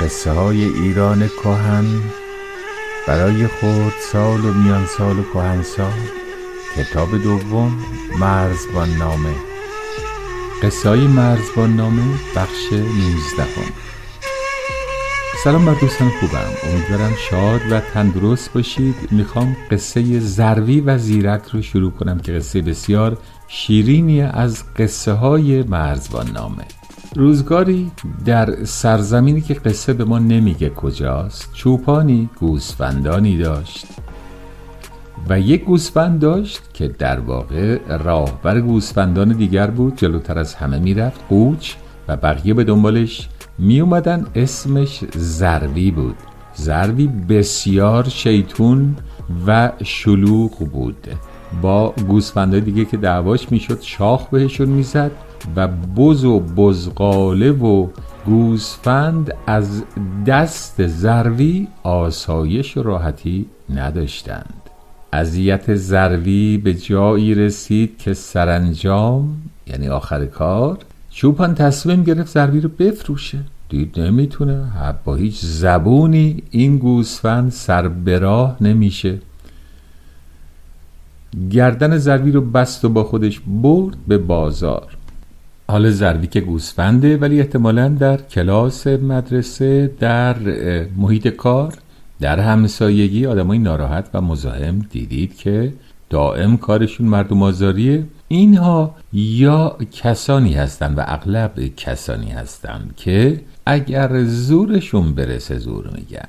قصه های ایران کهن برای خود سال و میان سال و کهن سال کتاب دوم مرزبان نامه. قصه های مرزبان نامه بخش 19 سلام بر دوستان خوبم. امیدوارم شاد و تندرست باشید. می‌خوام قصه زروی و زیرک رو شروع کنم که قصه بسیار شیرینی از قصه های مرزبان نامه. روزگاری در سرزمینی که قصه به ما نمیگه کجاست چوپانی گوسفندانی داشت. و یک گوسفند داشت که در واقع راهبر گوسفندان دیگر بود جلوتر از همه می‌رفت قوچ و بقیه به دنبالش می اومدن اسمش زروی بود. زروی بسیار شیطون و شلوغ بود. با گوسفندهای دیگه که دعواش می‌شد شاخ بهشون می‌زد. و بز و بزغاله و گوسفند از دست زروی آسایش و راحتی نداشتند. اذیت زروی به جایی رسید که سرانجام یعنی آخر کار چوپان تصمیم گرفت زروی رو بفروشه. دید نمی‌تونه با هیچ زبونی این گوسفند سر براه نمیشه. گردن زروی رو بست و با خودش برد به بازار. حال که گوسفنده ولی احتمالا در کلاس مدرسه در محیط کار در همسایگی آدمای ناراحت و مزاحم دیدید که دائم کارشون مردم آزاریه. اینها یا کسانی هستند و اغلب کسانی هستند که اگر زورشون برسه زور میگن.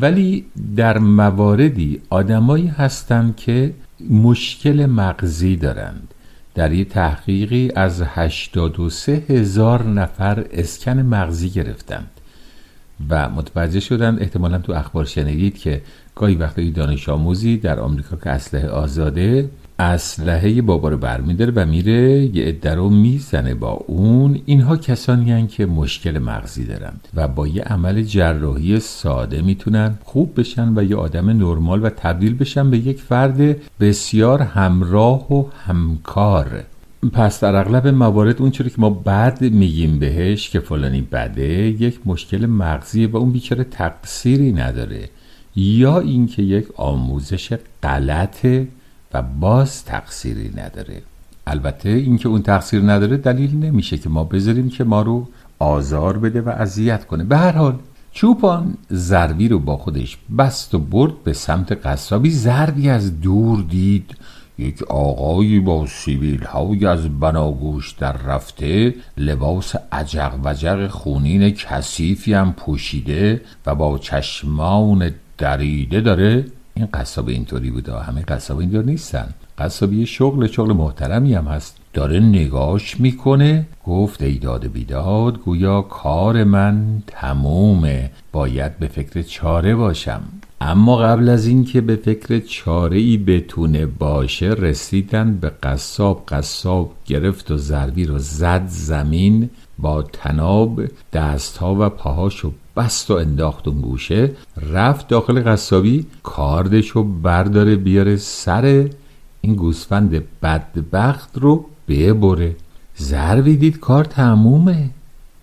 ولی در مواردی آدمایی هستند که مشکل مغزی دارند. در یه تحقیقی از 83 هزار نفر اسکن مغزی گرفتند و متوجه شدن احتمالا تو اخبار شنیدید که گاهی وقتی دانش آموزی در آمریکا که اسلحه آزاده اسلحه بابا رو برمیداره و میره یه عده رو می‌زنه با اون. اینها کسانی هن که مشکل مغزی دارن و با یه عمل جراحی ساده می‌تونن خوب بشن و یه آدم نرمال و تبدیل بشن به یک فرد بسیار همراه و همکار. پس در اغلب موارد اون که ما بعد میگیم بهش که فلانی بده یک مشکل مغزیه و اون بیچاره تقصیری نداره. یا اینکه یک آموزش غلطه و باز تقصیری نداره. البته اینکه اون تقصیر نداره دلیل نمیشه که ما بذاریم که ما رو آزار بده و اذیت کنه. به هر حال چوپان زربی رو با خودش بست و برد به سمت قصابی. زربی از دور دید. یک آقایی با سیبیل های از بناگوش در رفته. لباس عجق وجق خونین کثیفی هم پوشیده و با چشمان دریده داره. این قصاب اینطوری بوده. همه قصاب اینطور نیستن. قصابی شغل شغل محترمی هم هست. داره نگاش می‌کنه. گفت ای داد بیداد گویا کار من تمومه. باید به فکر چاره باشم. اما قبل از اینکه به فکر چاره ای بتونه باشه رسیدن به قصاب. قصاب گرفت و ضربی رو زد زمین. با تناب دستها و پاهاشو بست و انداخت اون گوشه رفت داخل قصابی کاردشو برداره بیاره سر این گوسفند بدبخت رو ببره. ضربی دید کار تمومه.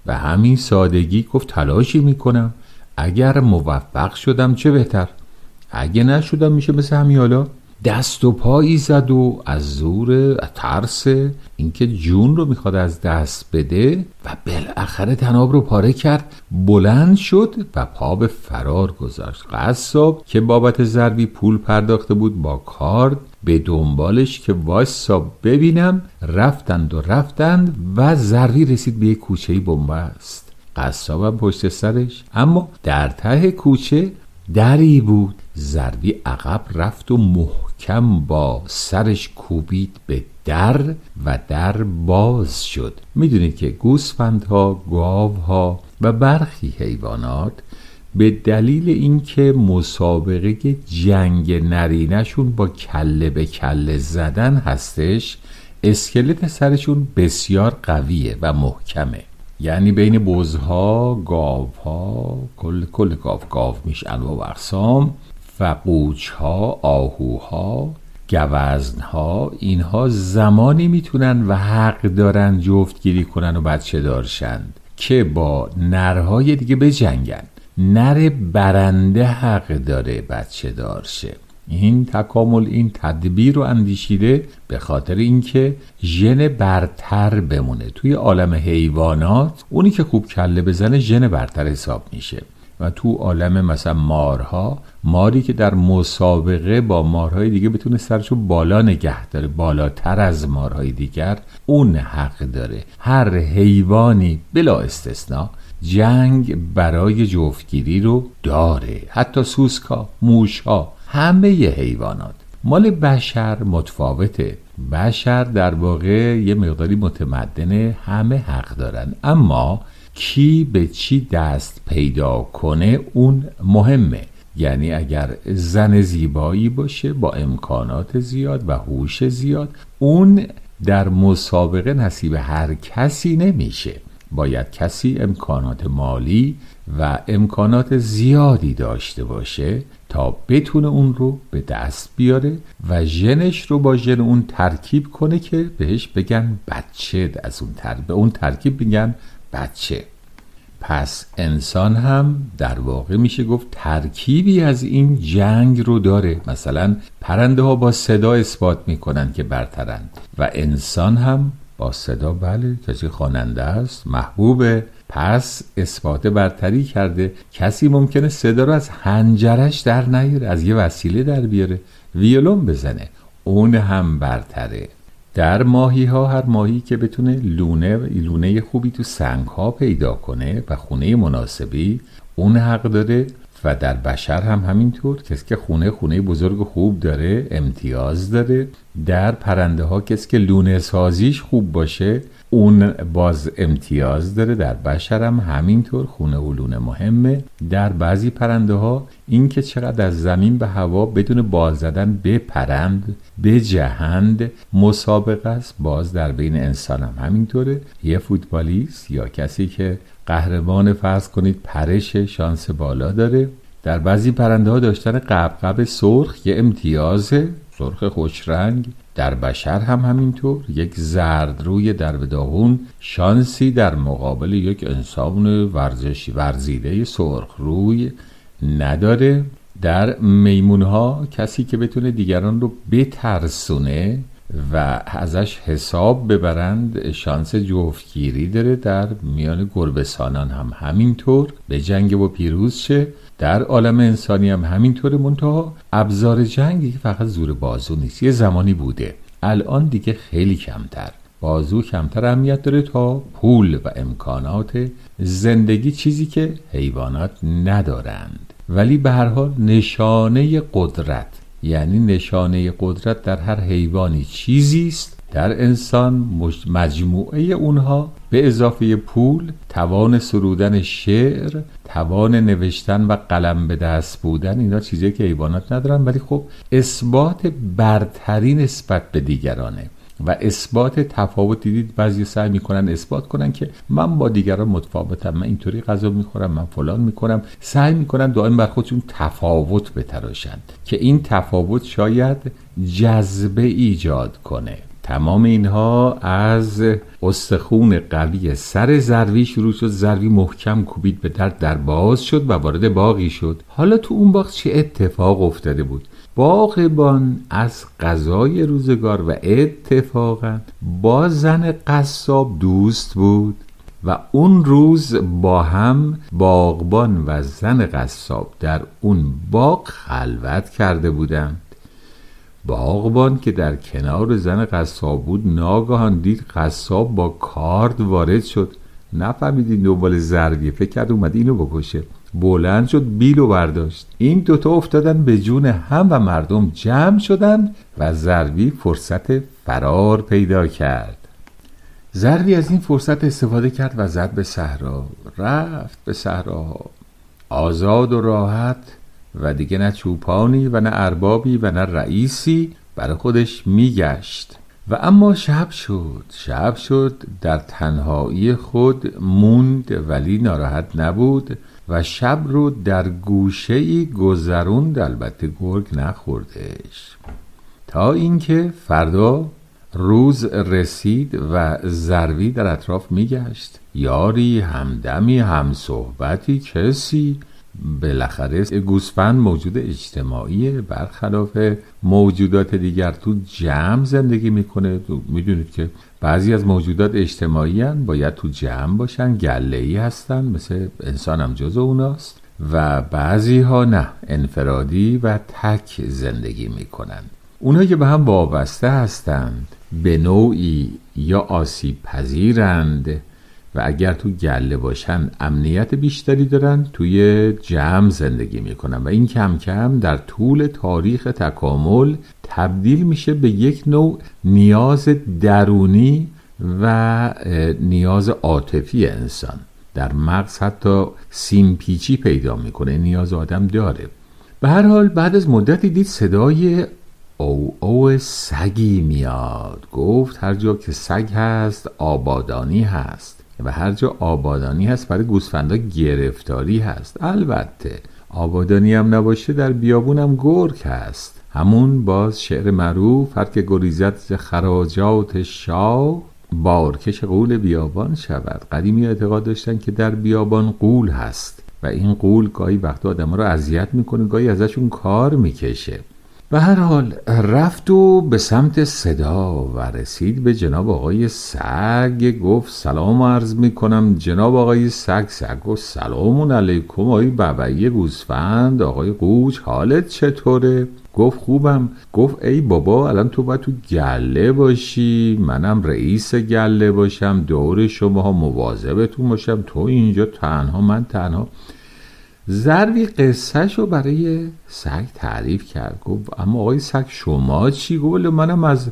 و همین سادگی گفت تلاشی می‌کنم. اگر موفق شدم چه بهتر؟ اگه نشدم میشه مثل همین حالا؟ دست و پایی زد و از زور ترس اینکه جون رو می‌خواد از دست بده و بالاخره تناب رو پاره کرد. بلند شد و پا به فرار گذاشت. قصاب که بابت ضربی پول پرداخته بود با کارد به دنبالش که وایسا ببینم رفتند و رفتند و ضربی رسید به یک کوچه بنبست. قصابم پشت سرش. اما در ته کوچه دری بود. زردی عقب رفت و محکم با سرش کوبید به در و در باز شد. می‌دونید که گوسفندها گاوها و برخی حیوانات به دلیل اینکه مسابقه جنگ نرینشون با کله به کله زدن هستش اسکلت سرشون بسیار قویه و محکمه. یعنی بین بزها گاوها کل کل گاو گاو میشه انواع و اقسام. و قوچها آهوها گوزنها اینها زمانی می‌تونن و حق دارن جفتگیری کنن و بچه دارشند که با نرهای دیگه بجنگن. نر برنده حق داره بچه دارشه این تکامل این تدبیر رو اندیشیده به خاطر اینکه ژن برتر بمونه. توی عالم حیوانات اونی که خوب کله بزنه ژن برتر حساب میشه. و تو عالم مثلا مارها ماری که در مسابقه با مارهای دیگه بتونه سرشو بالا نگه داره بالاتر از مارهای دیگر اون حق داره. هر حیوانی بلا استثنا جنگ برای جفتگیری رو داره. حتی سوسکا موشها همه حیوانات. مال بشر متفاوته. بشر در واقع یه مقداری متمدنه همه حق دارن. اما کی به چی دست پیدا کنه اون مهمه. یعنی اگر زن زیبایی باشه با امکانات زیاد و هوش زیاد اون در مسابقه نصیب هر کسی نمیشه. باید کسی امکانات مالی و امکانات زیادی داشته باشه تا بتونه اون رو به دست بیاره و ژنش رو با ژن اون ترکیب کنه که بهش بگن بچه. از اون تر... به اون ترکیب بگن بچه. پس انسان هم در واقع میشه گفت ترکیبی از این جنگ رو داره. مثلا پرنده ها با صدا اثبات می‌کنن که برترند و انسان هم با صدا بله کسی خواننده است محبوبه. پس اثبات برتری کرده. کسی ممکنه صدا رو از هنجرش در نیاره از یه وسیله در بیاره. ویولون بزنه. اون هم برتره. در ماهی ها هر ماهی که بتونه لونه لونه خوبی تو سنگ ها پیدا کنه و خونه مناسبی اون حق داره و در بشر هم همینطور. کسی که خونه خونه بزرگ خوب داره امتیاز داره. در پرنده ها کسی که لونه سازیش خوب باشه اون باز امتیاز داره در بشر هم همینطور خونه و لونه مهمه. در بعضی پرنده ها این که چقدر از زمین به هوا بدون باز زدن به پرند به جهند مسابقه است. باز در بین انسان هم همینطوره. یه فوتبالیست یا کسی که قهرمان فرض کنید پرش شانس بالا داره. در بعضی پرنده ها داشتن قبقب سرخ یه امتیازه سرخ خوش رنگ در بشر هم همینطور. یک زرد روی در داغون شانسی در مقابل یک انسان ورزشی ورزیده سرخ روی نداره. در میمون ها کسی که بتونه دیگران رو بترسونه و ازش حساب ببرند شانس جفتگیری داره. در میان گربسانان هم همینطور. به جنگ و پیروز شه در عالم انسانی هم همینطور منتها ابزار جنگی که فقط زور بازو نیست یه زمانی بوده. الان دیگه خیلی کمتر. بازو کمتر اهمیت داره تا پول و امکانات زندگی چیزی که حیوانات ندارند. ولی به هر حال نشانه قدرت یعنی نشانه قدرت در هر حیوانی چیزی است. در انسان مجموعه اونها به اضافه پول توان سرودن شعر توان نوشتن و قلم به دست بودن اینا چیزی که حیوانات ندارن. ولی خب اثبات برتری نسبت به دیگرانه و اثبات تفاوت دیدید بعضی سعی می‌کنن اثبات کنن که من با دیگران متفاوتم من اینطوری غذا می‌خورم من فلان می‌کنم. سعی می‌کنن دائم بر خودشون تفاوت بتراشند که این تفاوت شاید جذبه ایجاد کنه. تمام اینها از استخون قوی سر زروی شروع شد زروی محکم کوبید به درد در باز شد و وارد باقی شد. حالا تو اون باغ چه اتفاق افتاده بود؟ باغبان از غذای روزگار و اتفاقا با زن قصاب دوست بود و اون روز با هم باغبان و زن قصاب در اون باغ خلوت کرده بودند باغبان که در کنار زن قصاب بود ناگهان دید قصاب با کارد وارد شد. نفهمید این دنبال زرگی فکر کرد اومد اینو بکشه. بلند شد بیل برداشت. این دوتا افتادن به جون هم و مردم جمع شدن و زروی فرصت فرار پیدا کرد. زروی از این فرصت استفاده کرد و زد به صحرا. رفت به صحرا. آزاد و راحت و دیگه نه چوپانی و نه اربابی و نه رئیسی برای خودش میگشت. و اما شب شد. شب شد در تنهایی خود موند ولی ناراحت نبود و شب رو در گوشه ای گذروند البته گرگ نخوردش. تا اینکه فردا روز رسید و زروی در اطراف میگشت. یاری همدمی هم صحبتی کسی بالاخره گوسفند موجود اجتماعی برخلاف موجودات دیگر تو جمع زندگی می‌کنه. می‌دونید که بعضی از موجودات اجتماعی هن باید تو جمع باشن گله ای هستن مثل انسان هم جز اوناست. و بعضی ها نه انفرادی و تک زندگی می‌کنن. اونها که به هم وابسته هستند به نوعی یا آسیب پذیرند و اگر تو گله باشن امنیت بیشتری دارن توی جمع زندگی می‌کنن و این کم کم در طول تاریخ تکامل تبدیل میشه به یک نوع نیاز درونی و نیاز عاطفی انسان. در مغز حتی سیمپیچی پیدا می‌کنه نیاز آدم داره. به هر حال بعد از مدتی دید صدای او او سگی میاد. گفت هر جا که سگ هست آبادانی هست. و هر جا آبادانی هست برای گوسفندا گرفتاری هست. البته آبادانی هم نباشه در بیابون هم گرگ هست. همون باز شعر معروف هر که گریزت خراجات شاه بارکش قول بیابان شود. قدیمی اعتقاد داشتن که در بیابان قول هست. و این قول گاهی وقت آدم رو اذیت می‌کنه گاهی ازشون کار می‌کشه. به هر حال رفت و به سمت صدا و رسید به جناب آقای سگ. گفت سلام عرض می کنم جناب آقای سگ سگ گفت سلام علیکم. آقای ببعی گوسفند آقای قوچ حالت چطوره؟ گفت خوبم. گفت ای بابا الان تو باید تو گله باشی. منم رئیس گله باشم. دور شما ها مواظبتون باشم. تو اینجا تنها من تنها. زروی قصهش رو برای سگ تعریف کرد. گفت اما آقای سگ شما چی؟ گفت منم از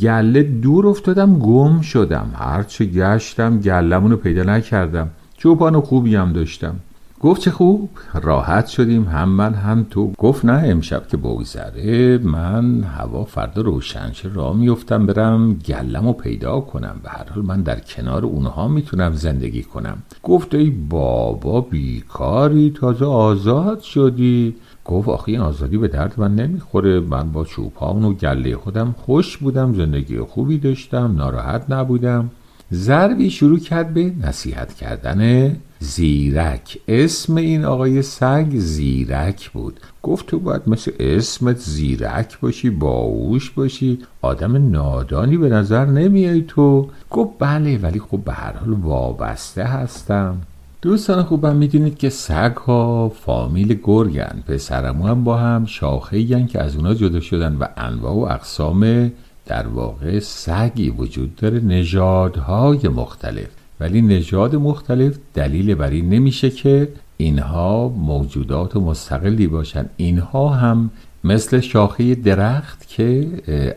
گله دور افتادم گم شدم. هرچه گشتم گلمون پیدا نکردم. چوپان خوبی هم داشتم. گفت چه خوب راحت شدیم هم من هم تو. گفت نه امشب که بگذره من هوا فردا روشنشه را میفتم برم گلم رو پیدا کنم. به هر حال من در کنار اونها می‌تونم زندگی کنم. گفت ای بابا بیکاری تازه آزاد شدی. گفت آخه این آزادی به درد من نمی‌خوره. من با چوپان و گله خودم خوش بودم زندگی خوبی داشتم ناراحت نبودم. ضربی شروع کرد به نصیحت کردن زیرک. اسم این آقای سگ زیرک بود. گفت تو باید مثل اسمت زیرک باشی باوش باشی. آدم نادانی به نظر نمیای تو. گفت بله ولی خب به هر حال وابسته هستم. دوستان خوبم می‌دونید که سگ ها فامیل گرگن. پسرمو هم با هم شاخه که از اونا جدا شدن و انواع و اقسام در واقع سگی وجود داره. نژادهای مختلف. ولی نژاد مختلف دلیل بر این نمیشه که اینها موجودات مستقلی باشن. اینها هم مثل شاخه درخت که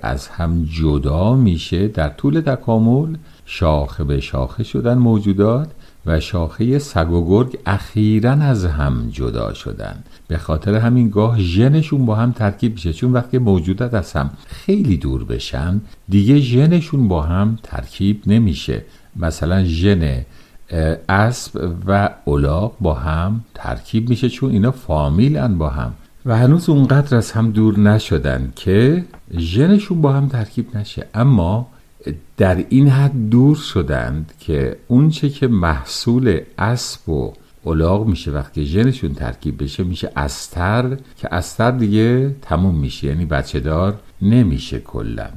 از هم جدا میشه در طول تکامل شاخه به شاخه شدن موجودات و شاخه سگ و گرگ اخیرا از هم جدا شدن. به خاطر همین گاه ژنشون با هم ترکیب میشه. چون وقتی موجودات از هم خیلی دور بشن دیگه ژنشون با هم ترکیب نمیشه. مثلا ژن اسب و الاغ با هم ترکیب میشه چون اینا فامیلن با هم. و هنوز اونقدر از هم دور نشدن که ژنشون با هم ترکیب نشه. اما در این حد دور شدند که اونچه که محصول اسب و الاغ میشه وقتی ژنشون ترکیب بشه میشه استر که استر دیگه تموم میشه. یعنی بچه دار نمیشه کلا.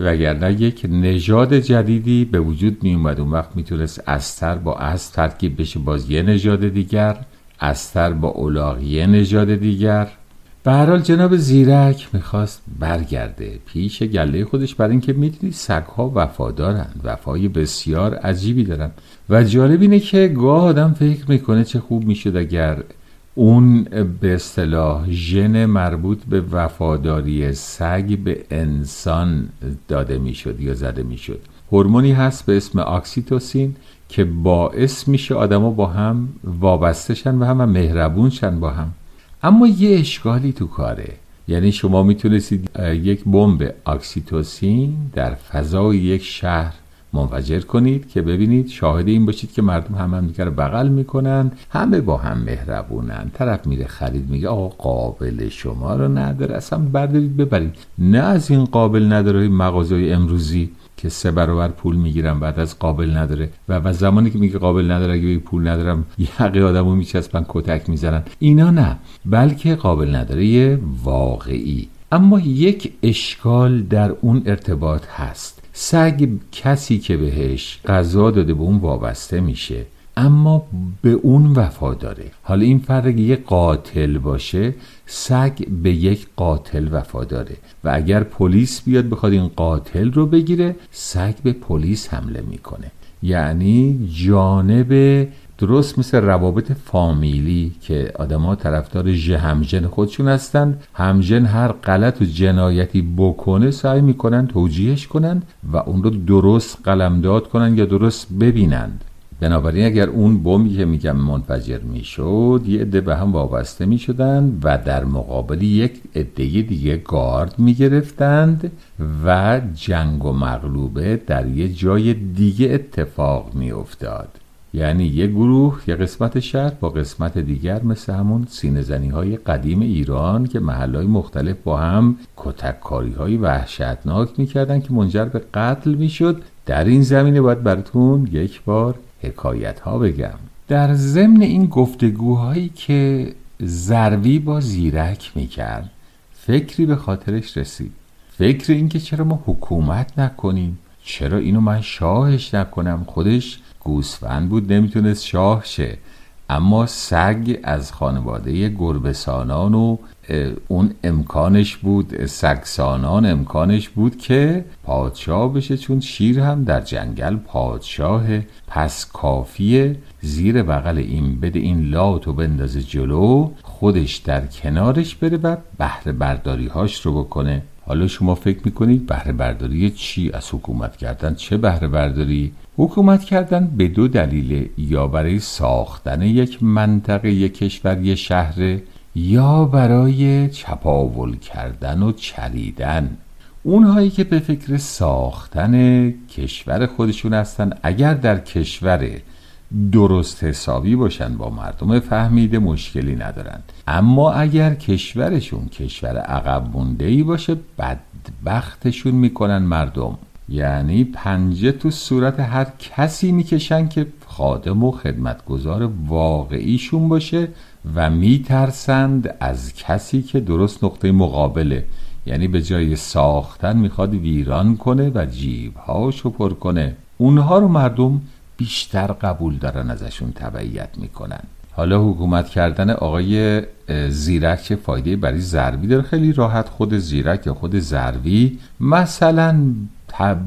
وگرنه یک نژاد جدیدی به وجود می اومد اون وقت می‌تونست استر با اسب ترکیب بشه باز یه نژاد دیگر. استر با الاغ یه نژاد دیگر. به هر حال جناب زیرک می‌خواست برگرده. پیش گله خودش برای اینکه می‌دونی سگها وفادارن وفای بسیار عجیبی دارن. و جالب اینه که گاه آدم فکر می‌کنه چه خوب می‌شد اگر اون به اصطلاح ژن مربوط به وفاداری سگ به انسان داده می‌شد یا زده می‌شد. هورمونی هست به اسم اکسیتوسین که باعث میشه آدما با هم وابسته و هم, هم مهربون شن با هم. اما یه اشکالی تو کاره. یعنی شما می‌تونستید یک بمب اکسیتوسین در فضای یک شهر منفجر کنید که ببینید شاهد این باشید که مردم هم هم دیگر بغل می‌کنن همه با هم مهربونن. طرف میره خرید میگه آقا قابل شما رو نداره. اصلا بردارید ببرید. نه از این قابل نداره مغازه امروزی که سه برابر پول می‌گیرم بعد از قابل نداره. و و زمانی که میگه قابل نداره اگه پول ندارم یقه آدمو میچسبن کتک می‌زنن. اینا نه. بلکه قابل نداره واقعی. اما یک اشکال در اون ارتباط هست. سگ کسی که بهش غذا داده به اون وابسته میشه اما به اون وفا داره. حالا این فرق یه قاتل باشه سگ به یک قاتل وفا داره. و اگر پلیس بیاد بخواد این قاتل رو بگیره سگ به پلیس حمله می‌کنه. یعنی جانب درست مثل روابط فامیلی که آدما طرفدار همجن خودشون هستند همجن هر غلط و جنایتی بکنه سعی می‌کنن توجیهش کنند و اون رو درست قلمداد کنن یا درست ببینند بنابراین اگر اون بمبی که میگم منفجر می‌شد یه عده به هم وابسته می‌شدند و در مقابل یک عده دیگه گارد می‌گرفتند و جنگ و مغلوبه در یه جای دیگه اتفاق میافتاد. یعنی یه گروه یه قسمت شهر با قسمت دیگر مثل همون سینه های قدیم ایران که محلهای مختلف با هم کتککاری های وحشتناک می‌کردن که منجر به قتل می‌شد. در این زمینه باید براتون یک بار حکایت ها بگم. در ضمن این گفتگوهایی که زروی با زیرک می‌کرد فکری به خاطرش رسید. فکر اینکه چرا ما حکومت نکنیم؟ چرا اینو من شاهش نکنم؟ خودش گوسفند بود نمی‌تونست شاه شه. اما سگ از خانواده گربسانان و اون امکانش بود سگسانان امکانش بود که پادشاه بشه چون شیر هم در جنگل پادشاه پس کافیه زیر بغل این بده این لات و بندازه جلو خودش در کنارش بره و بهره برداری هاش رو بکنه. حالا شما فکر می‌کنید بهره برداری چی؟ از حکومت کردن چه بهره برداری؟ حکومت کردن به دو دلیل یا برای ساختن یک منطقه یک کشور یک شهر یا برای چپاول کردن و چریدن. اونهایی که به فکر ساختن کشور خودشون هستن اگر در کشور درست حسابی باشن با مردم فهمیده مشکلی ندارن. اما اگر کشورشون کشور عقب مونده ای باشه بدبختشون می‌کنن مردم. یعنی پنجه تو صورت هر کسی می‌کشن که خادم و خدمتگزار واقعیشون باشه و میترسند از کسی که درست نقطه مقابله. یعنی به جای ساختن می‌خواد ویران کنه و جیبهاشو پر کنه. اونها رو مردم بیشتر قبول دارن ازشون تبعیت می‌کنن. حالا حکومت کردن آقای زیرک فایده برای زروی داره؟ خیلی راحت خود زیرک یا خود زروی مثلا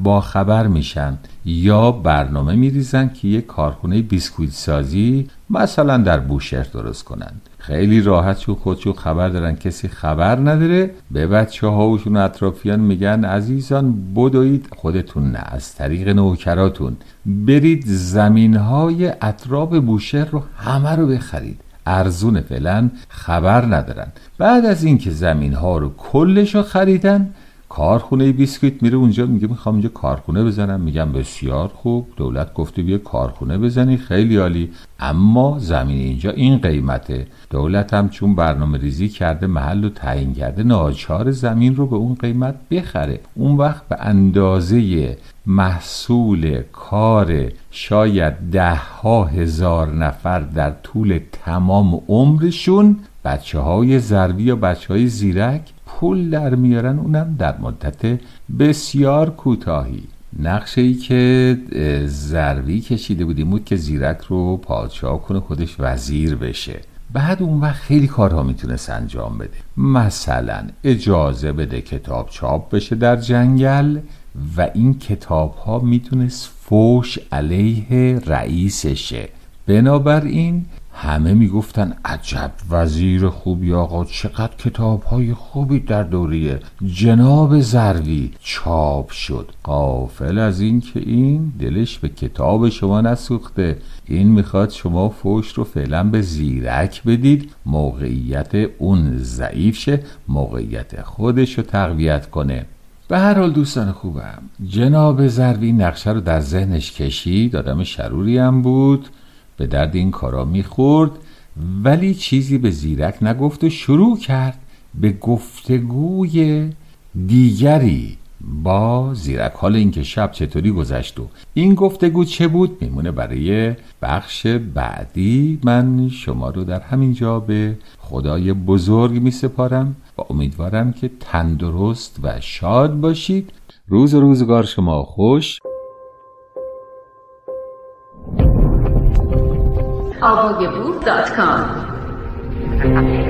با خبر میشن یا برنامه میریزن که یه کارخونه بیسکویت سازی مثلا در بوشهر درست کنند. خیلی راحت چون خودشون خبر دارن. کسی خبر نداره به بچه اطرافیان میگن عزیزان بدوید. خودتون نه از طریق نوکراتون. برید زمین های اطراف بوشهر رو همه رو بخرید. ارزون فعلا خبر ندارن. بعد از اینکه زمین ها رو کلش رو خریدن کارخونه بیسکویت میره اونجا میگه می‌خوام اینجا کارخونه بزنم. میگم بسیار خوب دولت گفته بیا کارخونه بزنی خیلی عالی. اما زمین اینجا این قیمته. دولت هم چون برنامه ریزی کرده محل رو تعیین کرده ناچار زمین رو به اون قیمت بخره. اون وقت به اندازه محصول کار شاید ده ها هزار نفر در طول تمام عمرشون بچه های زروی یا بچه های زیرک پول در میارن اونم در مدت بسیار کوتاهی. نقشه ای که زروی کشیده بودیم بود که زیرک رو پادشاه کنه خودش وزیر بشه. بعد اون وقت خیلی کارها می‌تونست انجام بده. مثلا اجازه بده کتاب چاپ بشه در جنگل و این کتاب ها می‌تونست فوش علیه رئیسشه. بنابراین همه می‌گفتن عجب وزیر خوبی آقا چقدر کتاب های خوبی در دوره جناب زروی چاپ شد. قافل از این که این دلش به کتاب شما نسوخته. این می‌خواد شما فوش رو فعلا به زیرک بدید. موقعیت اون ضعیف شه موقعیت خودش رو تقویت کنه. به هر حال دوستان خوبم جناب زروی نقشه رو در ذهنش کشید. آدم شروری هم بود. به درد این کارا می‌خورد ولی چیزی به زیرک نگفت و شروع کرد به گفتگوی دیگری با زیرک. حال اینکه شب چطوری گذشت و این گفتگو چه بود میمونه برای بخش بعدی. من شما رو در همین جا به خدای بزرگ می سپارم و امیدوارم که تندرست و شاد باشید. روز روزگار شما خوش. alvayabu.com.